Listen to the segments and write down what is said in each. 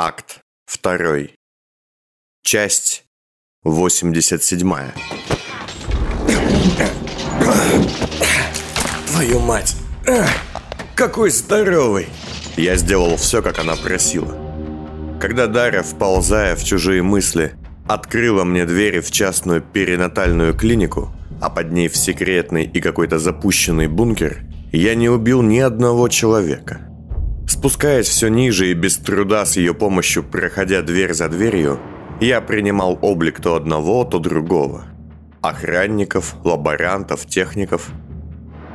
Акт 2. Часть 87. Твою мать! Какой здоровый! Я сделал все, как она просила. Когда Дарья, вползая в чужие мысли, открыла мне двери в частную перинатальную клинику, а под ней в секретный и какой-то запущенный бункер, я не убил ни одного человека. Спускаясь все ниже и без труда с ее помощью проходя дверь за дверью, я принимал облик то одного, то другого. Охранников, лаборантов, техников.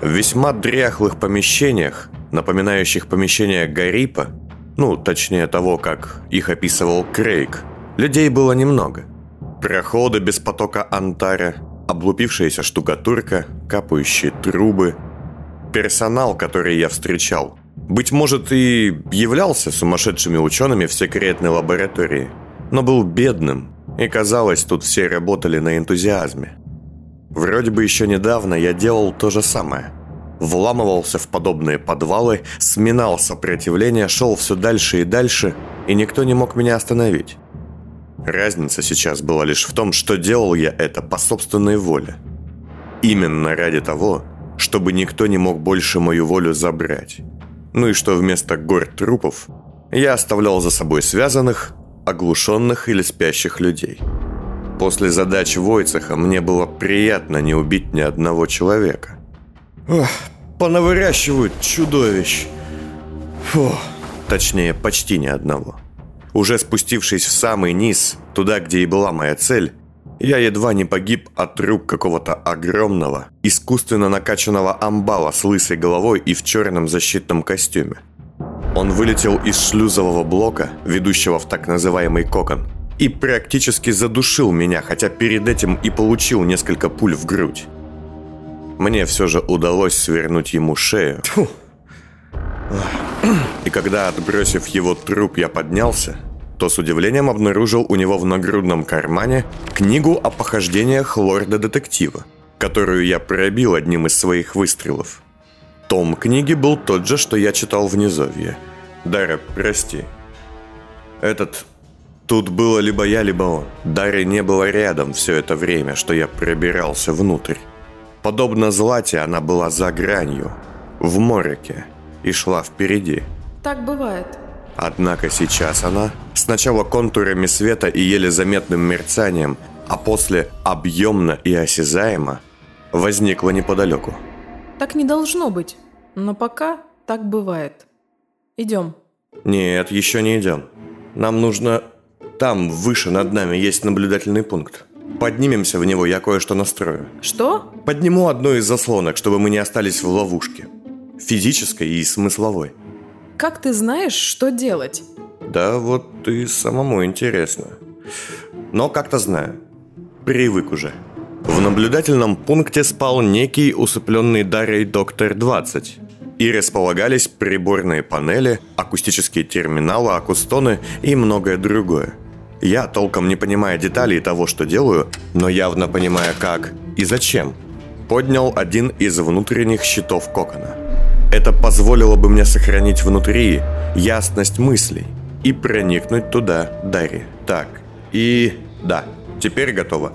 В весьма дряхлых помещениях, напоминающих помещения Гарипа, ну, точнее того, как их описывал Крейг, людей было немного. Проходы без потока антаря, облупившаяся штукатурка, капающие трубы. Персонал, который я встречал, быть может и являлся сумасшедшими учеными в секретной лаборатории, но был бедным, и казалось, тут все работали на энтузиазме. Вроде бы еще недавно я делал то же самое. Вламывался в подобные подвалы, сминал сопротивление, шел все дальше и дальше, и никто не мог меня остановить. Разница сейчас была лишь в том, что делал я это по собственной воле. Именно ради того, чтобы никто не мог больше мою волю забрать. Ну и что вместо гор трупов я оставлял за собой связанных, оглушенных или спящих людей. После задач Войцеха мне было приятно не убить ни одного человека. Ох, понавыращивают чудовищ. Фу, точнее, почти ни одного. Уже спустившись в самый низ, туда, где и была моя цель, я едва не погиб от рук какого-то огромного, искусственно накачанного амбала с лысой головой и в черном защитном костюме. Он вылетел из шлюзового блока, ведущего в так называемый кокон, и практически задушил меня, хотя перед этим и получил несколько пуль в грудь. Мне все же удалось свернуть ему шею. Фу. И когда, отбросив его труп, я поднялся, то с удивлением обнаружил у него в нагрудном кармане книгу о похождениях лорда-детектива, которую я пробил одним из своих выстрелов. Том книги был тот же, что я читал в Низовье. Дара, прости. Этот... Тут было либо я, либо он. Дарья не было рядом все это время, что я пробирался внутрь. Подобно Злате, она была за гранью, в мороке, и шла впереди. Так бывает. Однако сейчас она, сначала контурами света и еле заметным мерцанием, а после объемно и осязаемо, возникла неподалеку. Так не должно быть, но пока так бывает. Идем. Нет, еще не идем. Нам нужно... Там, выше над нами, есть наблюдательный пункт. Поднимемся в него, я кое-что настрою. Что? Подниму одну из заслонок, чтобы мы не остались в ловушке. Физической и смысловой. Как ты знаешь, что делать? Да вот и самому интересно. Но как-то знаю. Привык уже. В наблюдательном пункте спал некий усыпленный Дарьей Доктор 20. И располагались приборные панели, акустические терминалы, акустоны и многое другое. Я, толком не понимая деталей того, что делаю, но явно понимая как и зачем, поднял один из внутренних щитов кокона – это позволило бы мне сохранить внутри ясность мыслей и проникнуть туда, Дарья. Так, и да, теперь готово.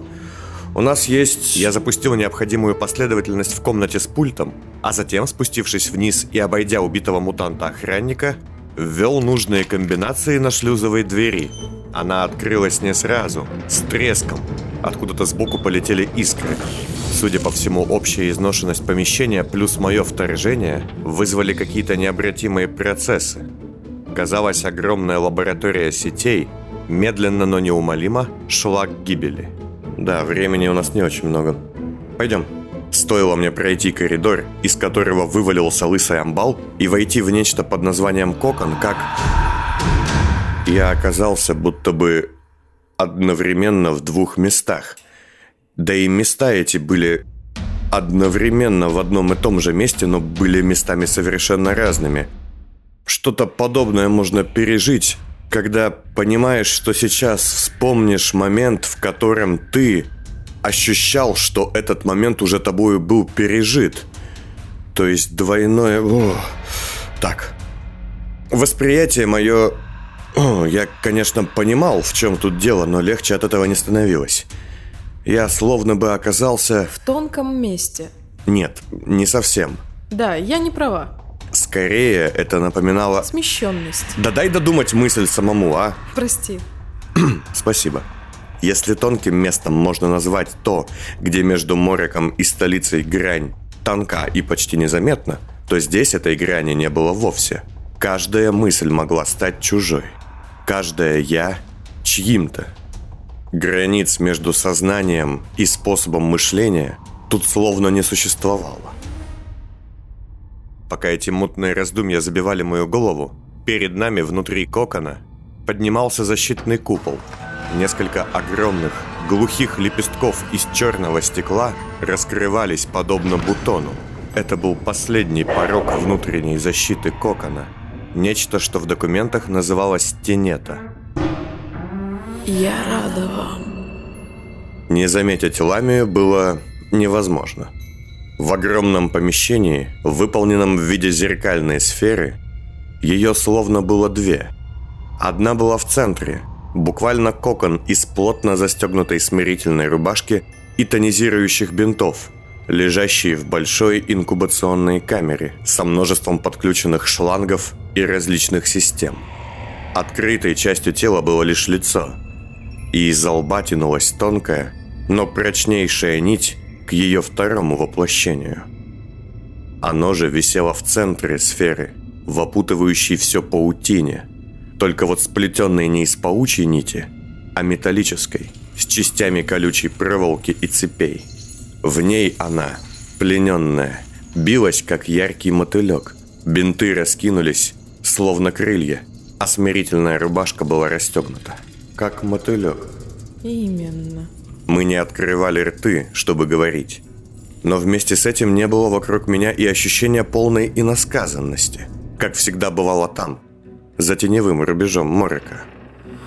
У нас есть... Я запустил необходимую последовательность в комнате с пультом, а затем, спустившись вниз и обойдя убитого мутанта-охранника, ввел нужные комбинации на шлюзовой двери. Она открылась не сразу, с треском. Откуда-то сбоку полетели искры. Судя по всему, общая изношенность помещения плюс мое вторжение вызвали какие-то необратимые процессы. Казалось, огромная лаборатория сетей медленно, но неумолимо шла к гибели. Да, времени у нас не очень много. Пойдем. Стоило мне пройти коридор, из которого вывалился лысый амбал, и войти в нечто под названием «Кокон», как... Я оказался будто бы одновременно в двух местах – да и места эти были одновременно в одном и том же месте, но были местами совершенно разными. Что-то подобное можно пережить, когда понимаешь, что сейчас вспомнишь момент, в котором ты ощущал, что этот момент уже тобою был пережит. То есть двойное... О, так. Восприятие мое О, я, конечно, понимал, в чем тут дело, но легче от этого не становилось. Я словно бы оказался... В тонком месте. Нет, не совсем. Да, я не права. Скорее, это напоминало... Смещенность. Да дай додумать мысль самому, а? Прости. Спасибо. Если тонким местом можно назвать то, где между Мориком и столицей грань тонка и почти незаметна, то здесь этой грани не было вовсе. Каждая мысль могла стать чужой. Каждая «я» чьим-то. Границ между сознанием и способом мышления тут словно не существовало. Пока эти мутные раздумья забивали мою голову, перед нами внутри кокона поднимался защитный купол. Несколько огромных, глухих лепестков из черного стекла раскрывались подобно бутону. Это был последний порог внутренней защиты кокона. Нечто, что в документах называлось тенета. Я рада вам. Не заметить ламию было невозможно. В огромном помещении, выполненном в виде зеркальной сферы, ее словно было две. Одна была в центре, буквально кокон из плотно застегнутой смирительной рубашки и тонизирующих бинтов, лежащий в большой инкубационной камере со множеством подключенных шлангов и различных систем. Открытой частью тела было лишь лицо, и из лба тянулась тонкая, но прочнейшая нить к ее второму воплощению. Оно же висело в центре сферы, в опутывающей все паутине, только вот сплетенной не из паучьей нити, а металлической, с частями колючей проволоки и цепей. В ней она, плененная, билась, как яркий мотылек. Бинты раскинулись, словно крылья, а смирительная рубашка была расстегнута, как мотылек. Именно. Мы не открывали рты, чтобы говорить. Но вместе с этим не было вокруг меня и ощущения полной иносказанности, как всегда бывало там, за теневым рубежом Морика.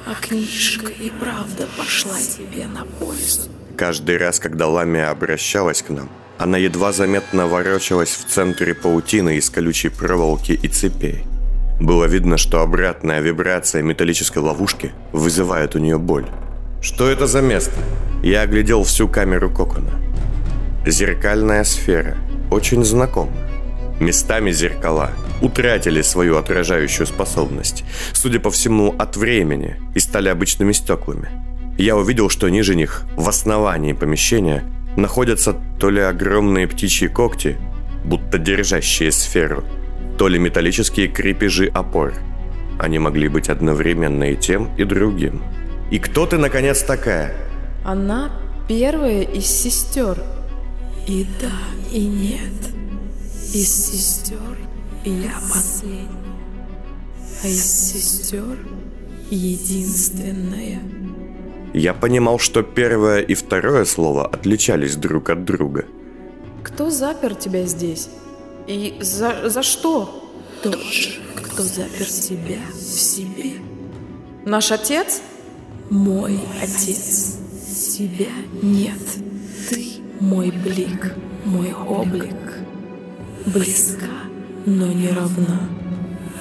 А книжка и правда пошла тебе на пользу. Каждый раз, когда Ламия обращалась к нам, она едва заметно ворочалась в центре паутины из колючей проволоки и цепей. Было видно, что обратная вибрация металлической ловушки вызывает у нее боль. Что это за место? Я оглядел всю камеру кокона. Зеркальная сфера. Очень знакома. Местами зеркала утратили свою отражающую способность, судя по всему, от времени, и стали обычными стеклами. Я увидел, что ниже них, в основании помещения, находятся то ли огромные птичьи когти, будто держащие сферу, то ли металлические крепежи опор. Они могли быть одновременно и тем, и другим. «И кто ты, наконец, такая?» Она первая из сестер. И да, и нет. Из сестер я последняя. А из сестер единственная. Я понимал, что первое и второе слово отличались друг от друга. Кто запер тебя здесь? И за, за что? Тот же, кто запер тебя в себе. Наш отец? Мой отец. Тебя нет. Ты мой блик, мой облик. Близка, но не равна.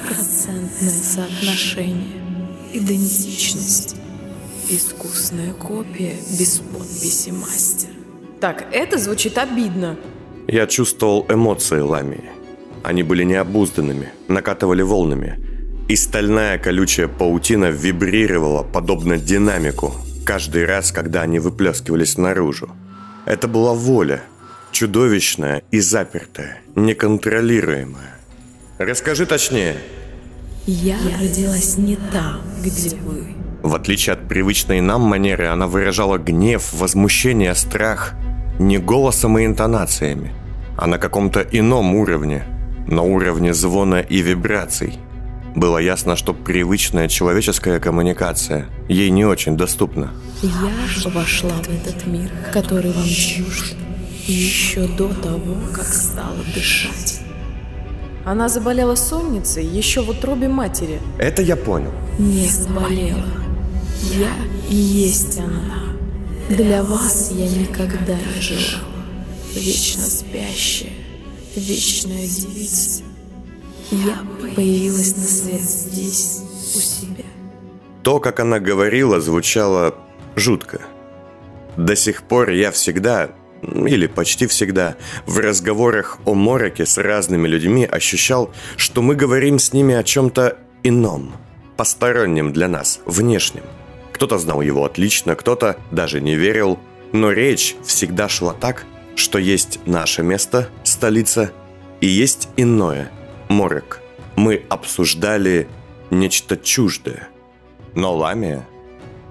Процентное соотношение. Идентичность. Искусная копия без подписи мастера. Так, это звучит обидно. Я чувствовал эмоции Ламии. Они были необузданными, накатывали волнами. И стальная колючая паутина вибрировала, подобно динамику, каждый раз, когда они выплескивались наружу. Это была воля, чудовищная и запертая, неконтролируемая. Расскажи точнее. Я родилась не там, где вы. В отличие от привычной нам манеры, она выражала гнев, возмущение, страх не голосом и интонациями, а на каком-то ином уровне, на уровне звона и вибраций. Было ясно, что привычная человеческая коммуникация ей не очень доступна. Я вошла в этот мир, который вам чужд, еще до того, как стала дышать. Она заболела сонницей еще в утробе матери. Это я понял. Не заболела. Я и есть она. Для вас я никогда не жила. Вечно спящая, вечная девица. Я появилась на свет здесь, у себя. То, как она говорила, звучало жутко. До сих пор я всегда, или почти всегда, в разговорах о Мороке с разными людьми ощущал, что мы говорим с ними о чем-то ином, постороннем для нас, внешнем. Кто-то знал его отлично, кто-то даже не верил, но речь всегда шла так, что есть наше место, столица, и есть иное, Морок. Мы обсуждали нечто чуждое. Но Ламия,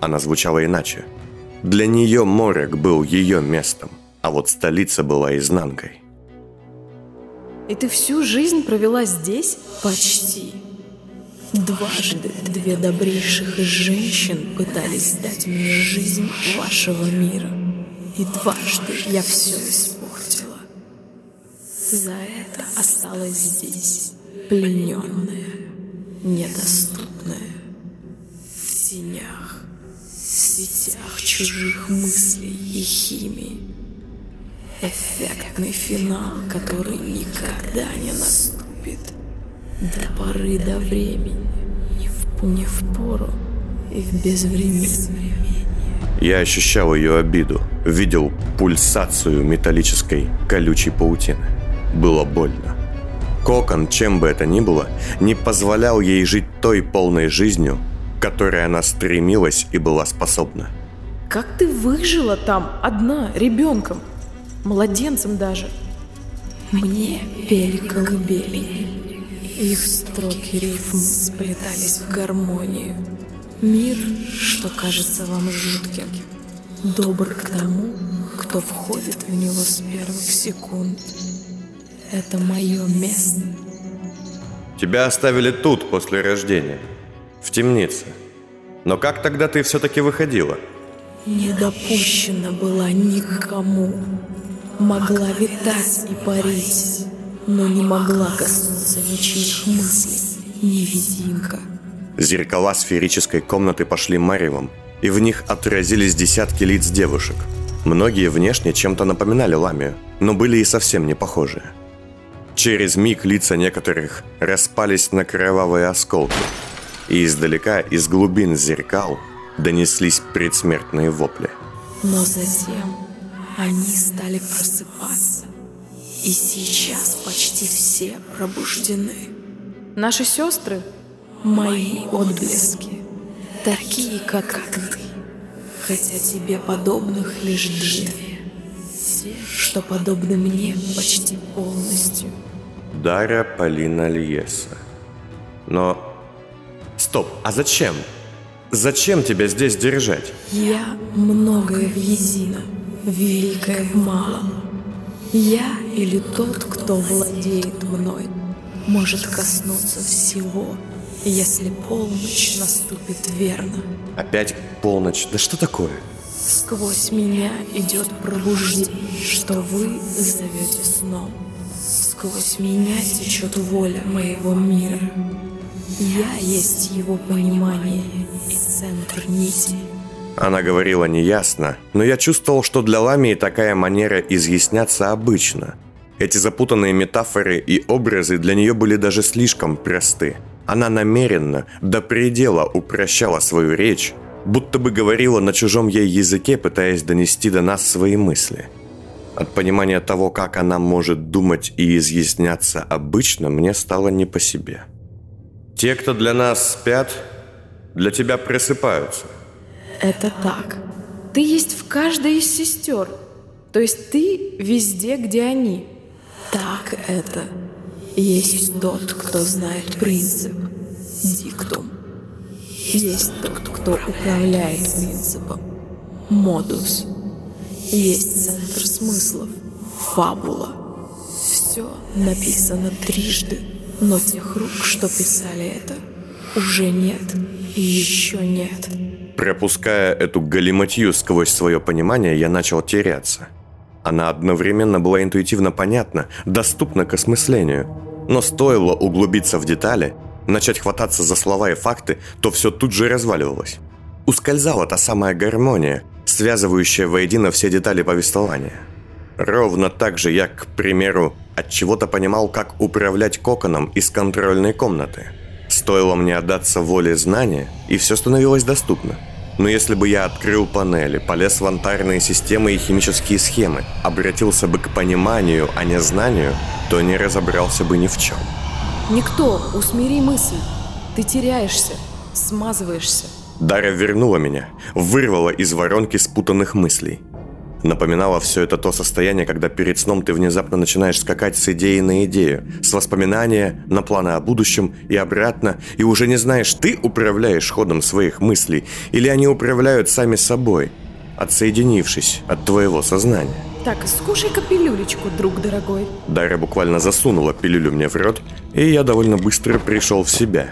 она звучала иначе. Для нее Морок был ее местом, а вот столица была изнанкой. И ты всю жизнь провела здесь? Почти. Дважды две добрейших женщин пытались дать мне жизнь вашего мира. И дважды я все испортила. За это осталась здесь, плененная, недоступная, в тенях, в сетях чужих мыслей и химии. Эффектный финал, который никогда не наступит. До поры до времени, не в пору и в безвременье. Я ощущал ее обиду, видел пульсацию металлической колючей паутины. Было больно. Кокон, чем бы это ни было, не позволял ей жить той полной жизнью, которой она стремилась и была способна. Как ты выжила там одна, ребенком, младенцем даже? Мне пели колыбели. Их строки рифм сплетались в гармонию. Мир, что кажется вам жутким, добр к тому, кто входит в него с первых секунд. Это мое место. Тебя оставили тут после рождения, в темнице. Но как тогда ты все-таки выходила? Не допущена была никому. Могла витать и парить, но не могла коснуться ничьих мыслей, невидимка. Зеркала сферической комнаты пошли маревом, и в них отразились десятки лиц девушек. Многие внешне чем-то напоминали Ламию, но были и совсем не похожи. Через миг лица некоторых распались на кровавые осколки, и издалека, из глубин зеркал, донеслись предсмертные вопли. Но затем они стали просыпаться, и сейчас почти все пробуждены. Наши сестры Мои отблески, такие, как ты, хотя тебе подобных лишь две. Те, что подобны мне почти полностью. Дарья Полина Льеса. Но... Стоп, а зачем? Зачем тебя здесь держать? Я многое в едином, великое в малом. Я или тот, кто владеет мной, может коснуться всего, если полночь наступит верно. Опять полночь? Да что такое? Сквозь меня идет пробуждение, что вы зовете сном. Сквозь меня течет воля моего мира. Я есть его понимание и центр нити. Она говорила неясно, но я чувствовал, что для Ламии такая манера изъясняться обычно. Эти запутанные метафоры и образы для нее были даже слишком просты – она намеренно, до предела упрощала свою речь, будто бы говорила на чужом ей языке, пытаясь донести до нас свои мысли. От понимания того, как она может думать и изъясняться обычно, мне стало не по себе. Те, кто для нас спят, для тебя просыпаются. Это так. Ты есть в каждой из сестер. То есть ты везде, где они. Так это. Есть тот, кто знает принцип, диктум. Есть тот, кто управляет принципом, модус. Есть центр смыслов, фабула. Все написано трижды, но тех рук, что писали это, уже нет и еще нет. Пропуская эту галиматью сквозь свое понимание, я начал теряться. Она одновременно была интуитивно понятна, доступна к осмыслению – но стоило углубиться в детали, начать хвататься за слова и факты, то все тут же разваливалось. Ускользала та самая гармония, связывающая воедино все детали повествования. Ровно так же я, к примеру, от чего-то понимал, как управлять коконом из контрольной комнаты. Стоило мне отдаться воле знания, и все становилось доступно. Но если бы я открыл панели, полез в антарные системы и химические схемы, обратился бы к пониманию, а не знанию, то не разобрался бы ни в чем. Никто, усмири мысль. Ты теряешься, смазываешься. Дарья вернула меня, вырвала из воронки спутанных мыслей. Напоминало все это то состояние, когда перед сном ты внезапно начинаешь скакать с идеи на идею, с воспоминания на планы о будущем и обратно, и уже не знаешь, ты управляешь ходом своих мыслей или они управляют сами собой, отсоединившись от твоего сознания. Так, скушай-ка пилюлечку, друг дорогой. Дарья буквально засунула пилюлю мне в рот, и я довольно быстро пришел в себя.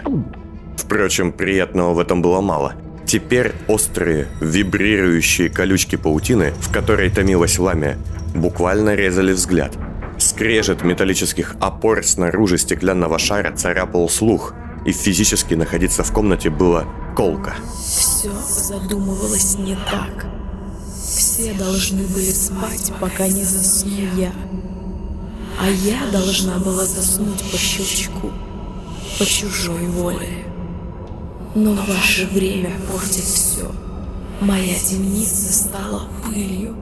Впрочем, приятного в этом было мало – Теперь острые, вибрирующие колючки паутины, в которой томилась ламия, буквально резали взгляд. Скрежет металлических опор снаружи стеклянного шара царапал слух, и физически находиться в комнате было колко. Все задумывалось не так. Все должны были спать, пока не засну я. А я должна была заснуть по щелчку, по чужой воле. Но ваше время портит все. Моя темница стала пылью,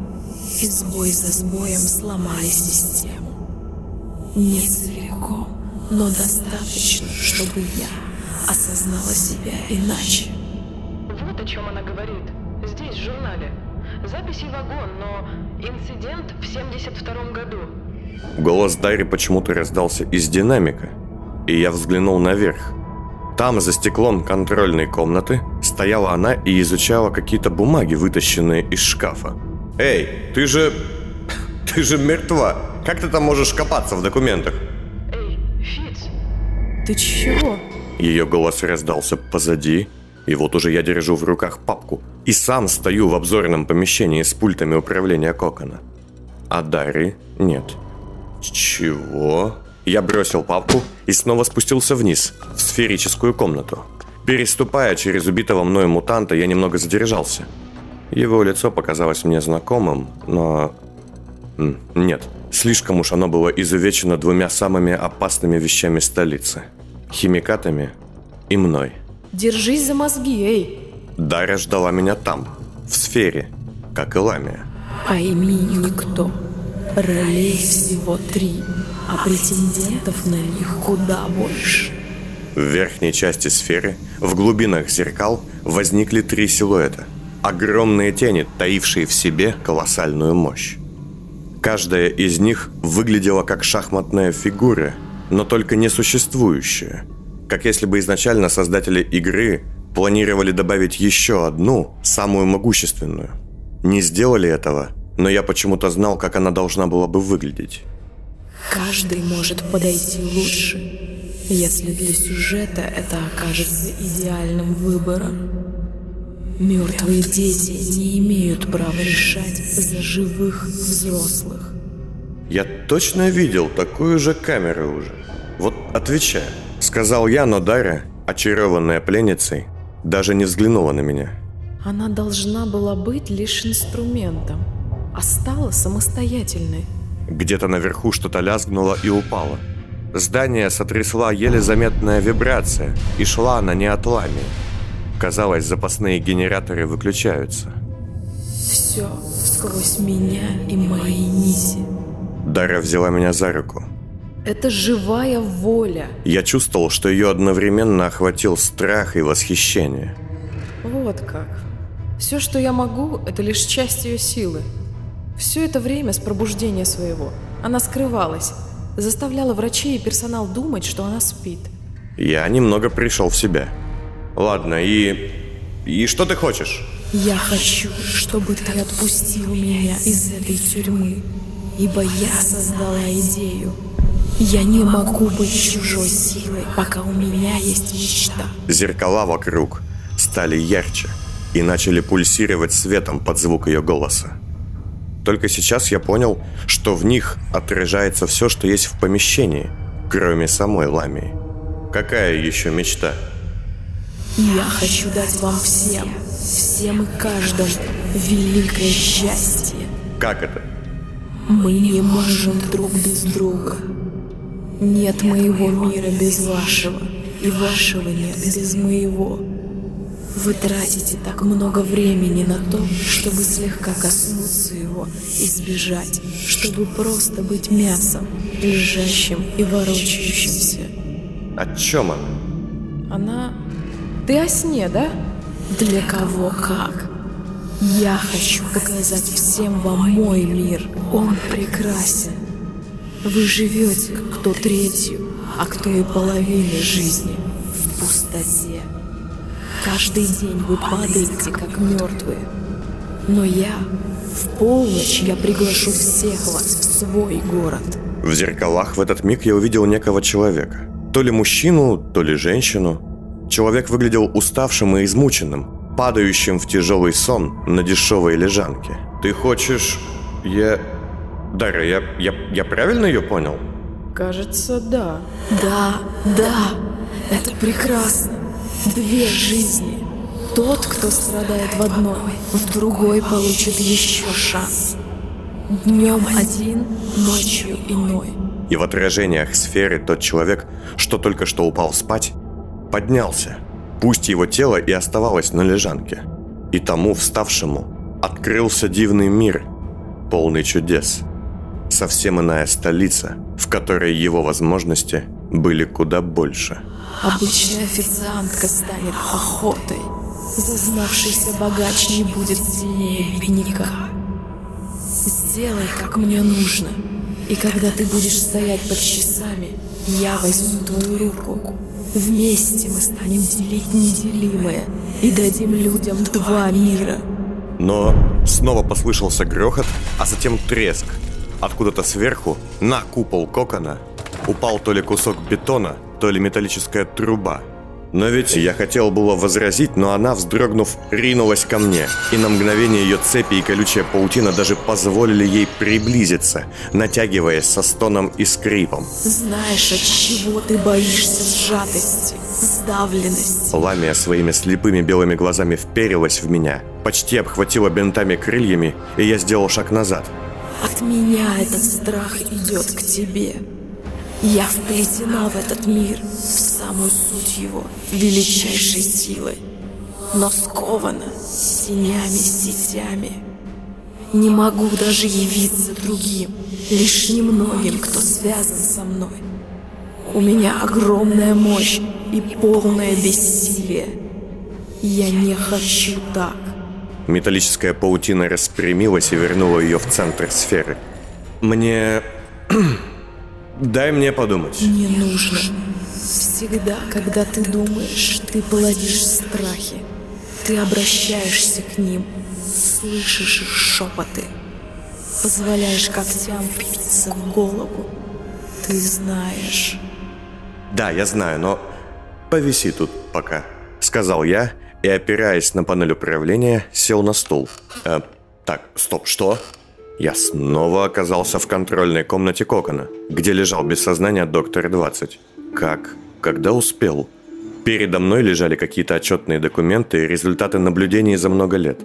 и сбой за сбоем сломали систему. Не целиком, но достаточно, чтобы я осознала себя иначе. Вот о чем она говорит. Здесь, в журнале. Записи вагон, но инцидент в 72 году. Голос Дарьи почему-то раздался из динамика, и я взглянул наверх. Там, за стеклом контрольной комнаты, стояла она и изучала какие-то бумаги, вытащенные из шкафа. «Эй, ты же... ты же мертва! Как ты там можешь копаться в документах?» Эй, Фиц, Ты чего? Ее голос раздался позади, и вот уже я держу в руках папку и сам стою в обзорном помещении с пультами управления кокона. А Дарьи нет. Чего? Я бросил папку и снова спустился вниз, в сферическую комнату. Переступая через убитого мною мутанта, я немного задержался. Его лицо показалось мне знакомым, но... Нет, слишком уж оно было изувечено двумя самыми опасными вещами столицы. Химикатами и мной. Держись за мозги, эй. Дарья ждала меня там, в сфере, как и Ламия. Пойми, никто. Ролей всего три, а претендентов на них куда больше. В верхней части сферы, в глубинах зеркал, возникли три силуэта. Огромные тени, таившие в себе колоссальную мощь. Каждая из них выглядела как шахматная фигура, но только не существующая. Как если бы изначально создатели игры планировали добавить еще одну, самую могущественную. Не сделали этого, но я почему-то знал, как она должна была бы выглядеть. Каждый может подойти лучше, если для сюжета это окажется идеальным выбором. Мертвые дети не имеют права решать за живых взрослых. Я точно видел такую же камеру уже. Вот отвечай. Сказал я, но Дарья, очарованная пленницей, даже не взглянула на меня. Она должна была быть лишь инструментом, а стала самостоятельной. Где-то наверху что-то лязгнуло и упало. Здание сотрясла еле заметная вибрация, и шла она не от ламии. Казалось, запасные генераторы выключаются. Все сквозь меня и мои нити. Дарья взяла меня за руку. Это живая воля. Я чувствовал, что ее одновременно охватил страх и восхищение. Вот как. Все, что я могу, это лишь часть ее силы. Все это время с пробуждения своего она скрывалась, заставляла врачей и персонал думать, что она спит. Я немного пришел в себя. Ладно, и... И что ты хочешь? Я хочу, чтобы ты отпустил меня из этой тюрьмы, ибо я создала идею. Я не могу быть чужой силой, пока у меня есть мечта. Зеркала вокруг стали ярче и начали пульсировать светом под звук ее голоса. Только сейчас я понял, что в них отражается все, что есть в помещении, кроме самой Ламии. Какая еще мечта? Я хочу дать вам всем, всем и каждому великое счастье. Как это? Мы не можем друг без друга. Нет моего мира без вашего. и вашего нет без моего. Вы тратите так много времени на то, чтобы слегка коснуться его и сбежать, чтобы просто быть мясом, лежащим и ворочающимся. О чем она? Она... Ты о сне, да? Для кого как? Я хочу показать всем вам мой мир. Он прекрасен. Вы живете кто третью, а кто и половины жизни в пустоте. Каждый день вы падаете, как мертвые. Но я, в полночь, я приглашу всех вас в свой город. В зеркалах в этот миг я увидел некого человека. То ли мужчину, то ли женщину. Человек выглядел уставшим и измученным, падающим в тяжелый сон на дешевой лежанке. Ты хочешь... Я... Дарья, я, я, я правильно ее понял? Кажется, да. Да, да, это прекрасно. Две жизни. Тот, кто страдает в одной, в другой получит еще шанс. Днем один, ночью иной. И в отражениях сферы тот человек, что только что упал спать, поднялся. Пусть его тело и оставалось на лежанке. И тому вставшему открылся дивный мир, полный чудес. Совсем иная столица, в которой его возможности были куда больше. Обычная официантка станет охотой. Зазнавшийся богач не будет сильнее бедняка. Сделай, как мне нужно. И когда ты будешь стоять под часами, я возьму твою руку. Вместе мы станем делить неделимое и дадим людям два мира. Но снова послышался грохот, а затем треск. Откуда-то сверху, на купол кокона, упал то ли кусок бетона, то ли металлическая труба. Но ведь я хотел было возразить, но она, вздрогнув, ринулась ко мне, и на мгновение ее цепи и колючая паутина даже позволили ей приблизиться, натягиваясь со стоном и скрипом. Знаешь, от чего ты боишься сжатости, сдавленности? Ламия своими слепыми белыми глазами вперилась в меня, почти обхватила бинтами крыльями, и я сделал шаг назад. От меня этот страх идет к тебе. Я вплетена в этот мир, в самую суть его, величайшей силой, но скована тенями, сетями. Не могу даже явиться другим, лишь немногим, кто связан со мной. У меня огромная мощь и полное бессилие. Я не хочу так. Металлическая паутина распрямилась и вернула ее в центр сферы. Мне... Дай мне подумать. Не нужно. Всегда, когда ты думаешь, ты плодишь страхи. Ты обращаешься к ним, слышишь их шепоты, позволяешь когтям впиться в голову. Ты знаешь. Да, я знаю, но повиси тут пока, сказал я и, опираясь на панель управления, сел на стул. Э, так, стоп, что? Я снова оказался в контрольной комнате Кокона, где лежал без сознания доктор 20. Как? Когда успел? Передо мной лежали какие-то отчетные документы и результаты наблюдений за много лет.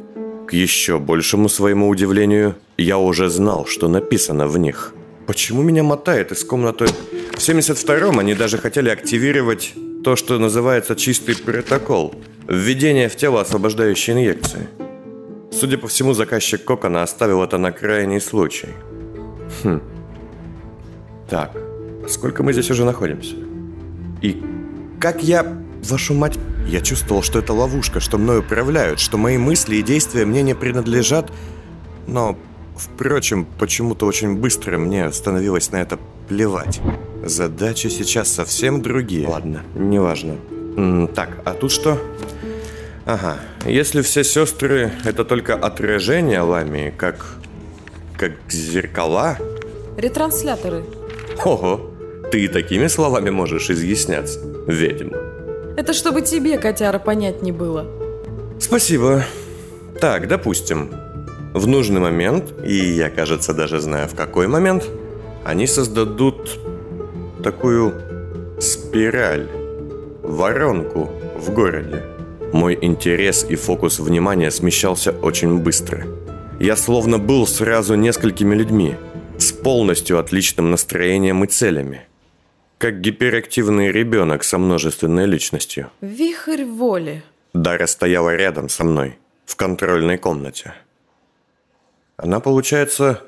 К еще большему своему удивлению, я уже знал, что написано в них. Почему меня мотает из комнаты? В 72-м они даже хотели активировать то, что называется чистый протокол. Введение в тело освобождающей инъекции. Судя по всему, заказчик Кокона оставил это на крайний случай. Хм. Так, сколько мы здесь уже находимся? И как я... Вашу мать... Я чувствовал, что это ловушка, что мной управляют, что мои мысли и действия мне не принадлежат, но, впрочем, почему-то очень быстро мне становилось на это плевать. Задачи сейчас совсем другие. Ладно, неважно. Так, а тут что? Ага, если все сестры это только отражение ламии, как... как зеркала... Ретрансляторы. Ого, ты и такими словами можешь изъясняться, ведьма. Это чтобы тебе, котяра, понять не было. Спасибо. Так, допустим, в нужный момент, и я, кажется, даже знаю в какой момент, они создадут такую спираль, воронку в городе. Мой интерес и фокус внимания смещался очень быстро. Я словно был сразу несколькими людьми, с полностью отличным настроением и целями. как гиперактивный ребенок со множественной личностью. Вихрь воли. Дара стояла рядом со мной, в контрольной комнате. Она, получается,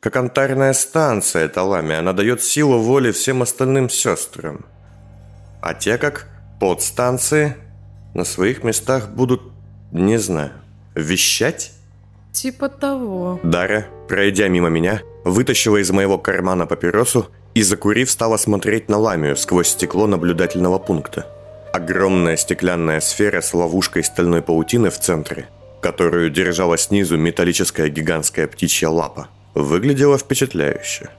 как антарная станция Талами. Она дает силу воли всем остальным сестрам. А те, как подстанции, на своих местах будут, не знаю, вещать? Типа того. Дара, пройдя мимо меня, вытащила из моего кармана папиросу и, закурив, стала смотреть на ламию сквозь стекло наблюдательного пункта. Огромная стеклянная сфера с ловушкой стальной паутины в центре, которую держала снизу металлическая гигантская птичья лапа, выглядела впечатляюще.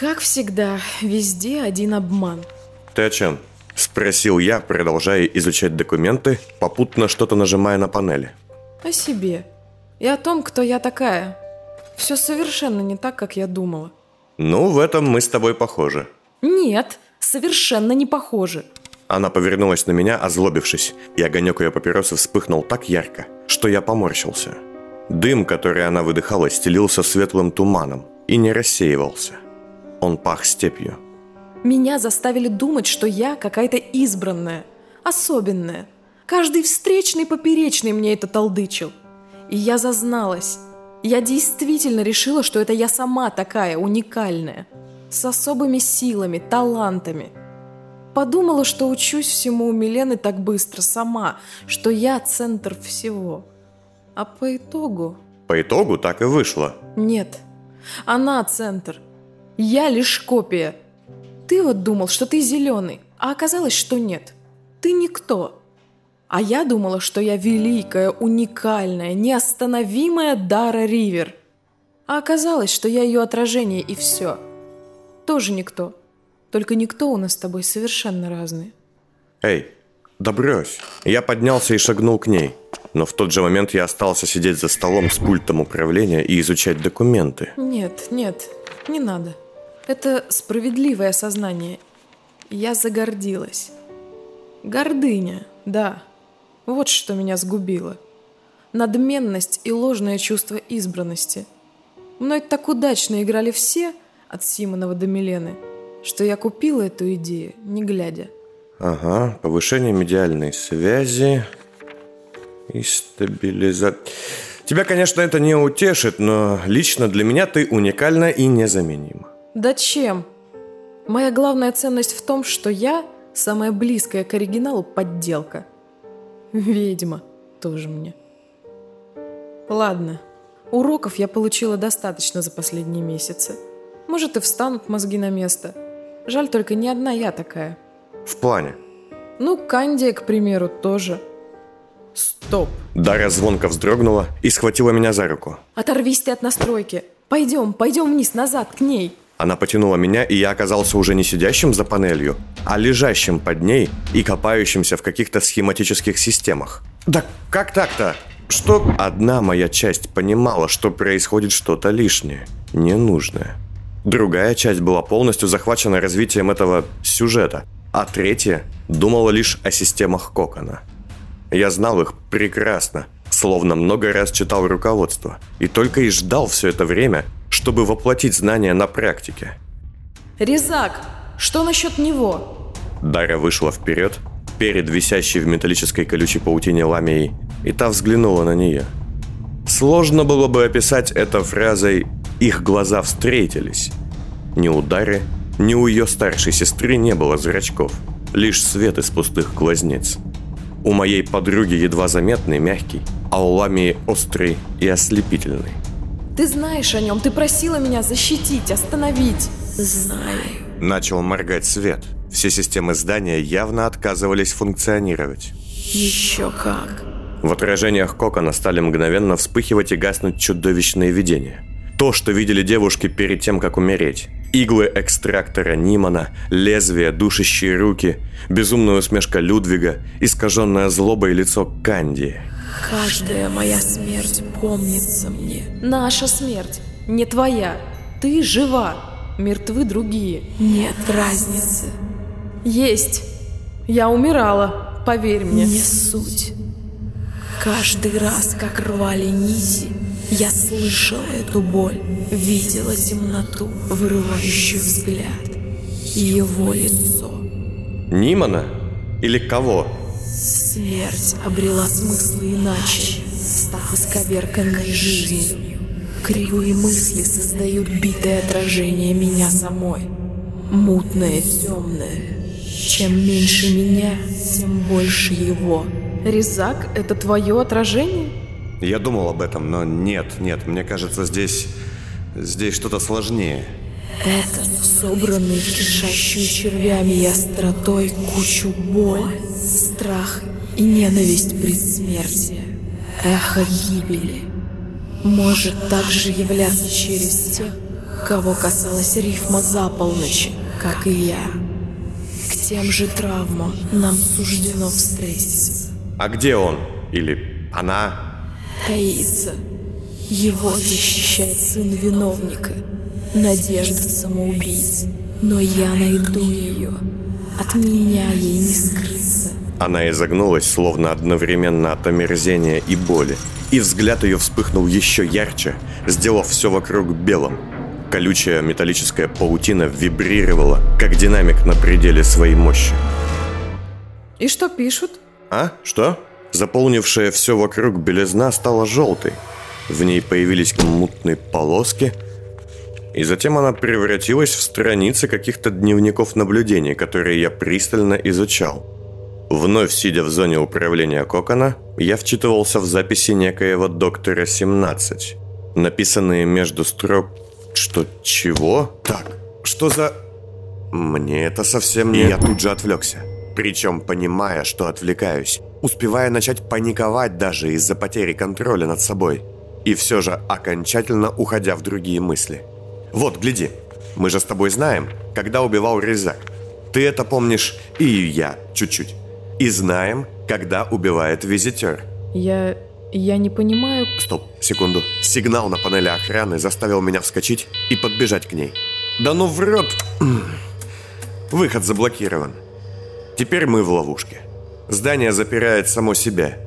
Как всегда, везде один обман. «Ты о чем?» – спросил я, продолжая изучать документы, попутно что-то нажимая на панели. О себе. И о том, кто я такая. Все совершенно не так, как я думала. «Ну, в этом мы с тобой похожи». Нет, совершенно не похожи. Она повернулась на меня, озлобившись, и огонек ее папиросы вспыхнул так ярко, что я поморщился. Дым, который она выдыхала, стелился светлым туманом и не рассеивался. Он пах степью. Меня заставили думать, что я какая-то избранная, особенная. Каждый встречный поперечный мне это толдычил. И я зазналась. Я действительно решила, что это я сама такая уникальная. С особыми силами, талантами. Подумала, что учусь всему у Милены так быстро сама, что я центр всего. А по итогу... По итогу так и вышло. Нет, она центр. Я лишь копия. Ты вот думал, что ты зеленый, а оказалось, что нет. Ты никто. А я думала, что я великая, уникальная, неостановимая Дара Ривер. А оказалось, что я ее отражение и все. Тоже никто. Только никто у нас с тобой совершенно разный. Эй, да брось. Я поднялся и шагнул к ней. Но в тот же момент я остался сидеть за столом с пультом управления и изучать документы. Нет, нет, не надо. Это справедливое сознание. Я загордилась. Гордыня, да. Вот что меня сгубило. Надменность и ложное чувство избранности. Мной так удачно играли все, от Симонова до Милены, что я купила эту идею, не глядя. Ага, повышение медиальной связи и стабилизация. Тебя, конечно, это не утешит, но лично для меня ты уникальна и незаменима. Да чем? Моя главная ценность в том, что я самая близкая к оригиналу подделка. Ведьма тоже мне. Ладно, уроков я получила достаточно за последние месяцы. Может и встанут мозги на место. Жаль только не одна я такая. В плане? Ну, Кандия, к примеру, тоже. Стоп. Дарья звонко вздрогнула и схватила меня за руку. Оторвись ты от настройки. Пойдем, пойдем вниз, назад, к ней. Она потянула меня, и я оказался уже не сидящим за панелью, а лежащим под ней и копающимся в каких-то схематических системах. Да как так-то? Что? Одна моя часть понимала, что происходит что-то лишнее, ненужное. Другая часть была полностью захвачена развитием этого сюжета, а третья думала лишь о системах Кокона. Я знал их прекрасно, словно много раз читал руководство, и только и ждал все это время, чтобы воплотить знания на практике. Резак, что насчет него? Дарья вышла вперед, перед висящей в металлической колючей паутине ламией, и та взглянула на нее. Сложно было бы описать это фразой «их глаза встретились». Ни у Дары, ни у ее старшей сестры не было зрачков, лишь свет из пустых глазниц. У моей подруги едва заметный, мягкий, а у Ламии острый и ослепительный. Ты знаешь о нем, ты просила меня защитить, остановить. Знаю. Начал моргать свет. Все системы здания явно отказывались функционировать. Еще как. В отражениях кокона стали мгновенно вспыхивать и гаснуть чудовищные видения. То, что видели девушки перед тем, как умереть. Иглы экстрактора Нимана, лезвия, душащие руки, безумная усмешка Людвига, искаженное злобой лицо Канди. Каждая моя смерть помнится мне. Наша смерть, не твоя. Ты жива, мертвы другие. Нет разницы. Есть. Я умирала, поверь мне. Не суть. Каждый раз, как рвали нити, я слышала эту боль, видела темноту, вырывающую взгляд. его лицо. Нимана? Или кого? Смерть обрела смысл иначе, став исковерканной жизнью. Кривые мысли создают битое отражение меня самой. Мутное, темное. Чем меньше меня, тем больше его. Резак — это твое отражение? Я думал об этом, но нет, нет, мне кажется, здесь... Здесь что-то сложнее. Это собранный кишащую червями и остротой кучу боль, страх и ненависть предсмертия. Эхо гибели. Может также являться через тех, кого касалась рифма за полночи, как и я. К тем же травмам нам суждено встретиться. А где он? Или она? Таится. Его защищает сын виновника. Надежда самоубийц. Но я найду ее. От меня ей не скрыться. Она изогнулась, словно одновременно от омерзения и боли. И взгляд ее вспыхнул еще ярче, сделав все вокруг белым. Колючая металлическая паутина вибрировала, как динамик на пределе своей мощи. И что пишут? А? Что? Заполнившая все вокруг белизна стала желтой. В ней появились мутные полоски, и затем она превратилась в страницы каких-то дневников наблюдений, которые я пристально изучал. Вновь сидя в зоне управления Кокона, я вчитывался в записи некоего доктора 17, написанные между строк что, чего? Так, что за... Мне это совсем не... Я тут же отвлекся. Причем понимая, что отвлекаюсь. Успевая начать паниковать даже из-за потери контроля над собой. И все же окончательно уходя в другие мысли. Вот, гляди. Мы же с тобой знаем, когда убивал Резак. Ты это помнишь, и я чуть-чуть. И знаем, когда убивает визитер. Я... я не понимаю... Стоп, секунду. Сигнал на панели охраны заставил меня вскочить и подбежать к ней. Да ну в рот! Выход заблокирован. Теперь мы в ловушке. Здание запирает само себя.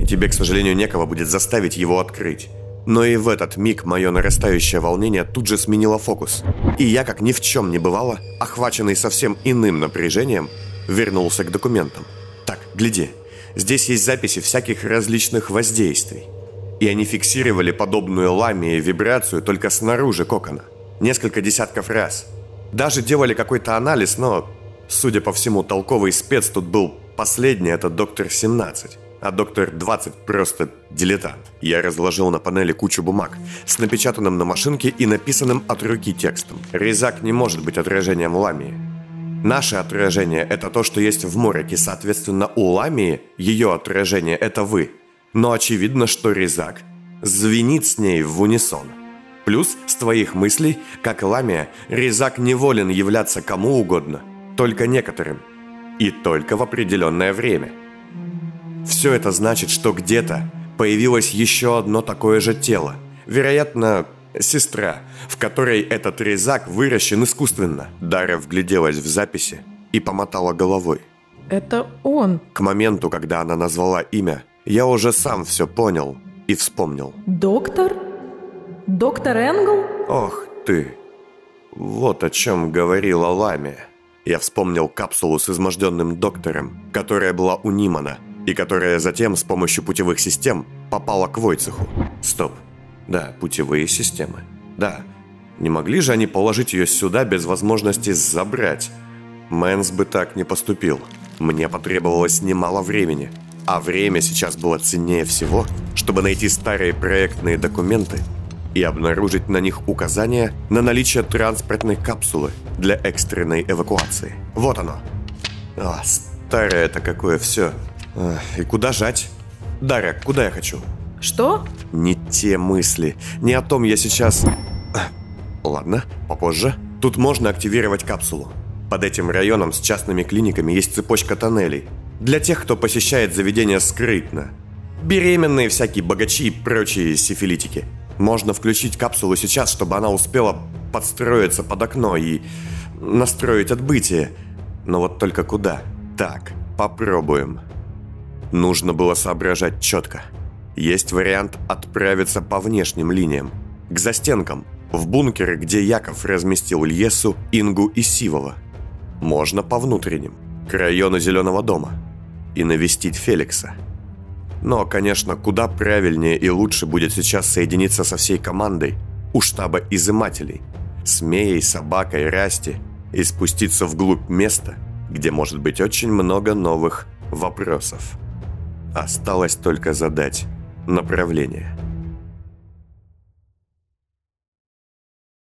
И тебе, к сожалению, некого будет заставить его открыть. Но и в этот миг мое нарастающее волнение тут же сменило фокус. И я, как ни в чем не бывало, охваченный совсем иным напряжением, вернулся к документам. Так, гляди. Здесь есть записи всяких различных воздействий. И они фиксировали подобную ламе и вибрацию только снаружи кокона. Несколько десятков раз. Даже делали какой-то анализ, но, судя по всему, толковый спец тут был последний, это доктор 17. А доктор 20 просто дилетант. Я разложил на панели кучу бумаг с напечатанным на машинке и написанным от руки текстом. Резак не может быть отражением ламии. Наше отражение – это то, что есть в Морике, соответственно, у ламии ее отражение – это вы. Но очевидно, что Резак звенит с ней в унисон. Плюс, с твоих мыслей, как ламия, Резак неволен являться кому угодно, только некоторым. И только в определенное время – все это значит, что где-то появилось еще одно такое же тело. Вероятно, сестра, в которой этот резак выращен искусственно. Дарья вгляделась в записи и помотала головой. Это он. К моменту, когда она назвала имя, я уже сам все понял и вспомнил. Доктор? Доктор Энгл? Ох ты. Вот о чем говорила Лами. Я вспомнил капсулу с изможденным доктором, которая была у Нимана – и которая затем с помощью путевых систем попала к Войцеху. Стоп. Да, путевые системы. Да. Не могли же они положить ее сюда без возможности забрать? Мэнс бы так не поступил. Мне потребовалось немало времени. А время сейчас было ценнее всего, чтобы найти старые проектные документы и обнаружить на них указания на наличие транспортной капсулы для экстренной эвакуации. Вот оно. А, старое это какое все. И куда жать? Дарья, куда я хочу? Что? Не те мысли. Не о том я сейчас... Ладно, попозже. Тут можно активировать капсулу. Под этим районом с частными клиниками есть цепочка тоннелей. Для тех, кто посещает заведение скрытно. Беременные всякие богачи и прочие сифилитики. Можно включить капсулу сейчас, чтобы она успела подстроиться под окно и настроить отбытие. Но вот только куда? Так, попробуем. Нужно было соображать четко. Есть вариант отправиться по внешним линиям, к застенкам, в бункеры, где Яков разместил Льесу, Ингу и Сивова. Можно по внутренним, к району Зеленого дома, и навестить Феликса. Но, конечно, куда правильнее и лучше будет сейчас соединиться со всей командой у штаба изымателей, с Меей, Собакой, Расти и спуститься вглубь места, где может быть очень много новых вопросов. Осталось только задать направление.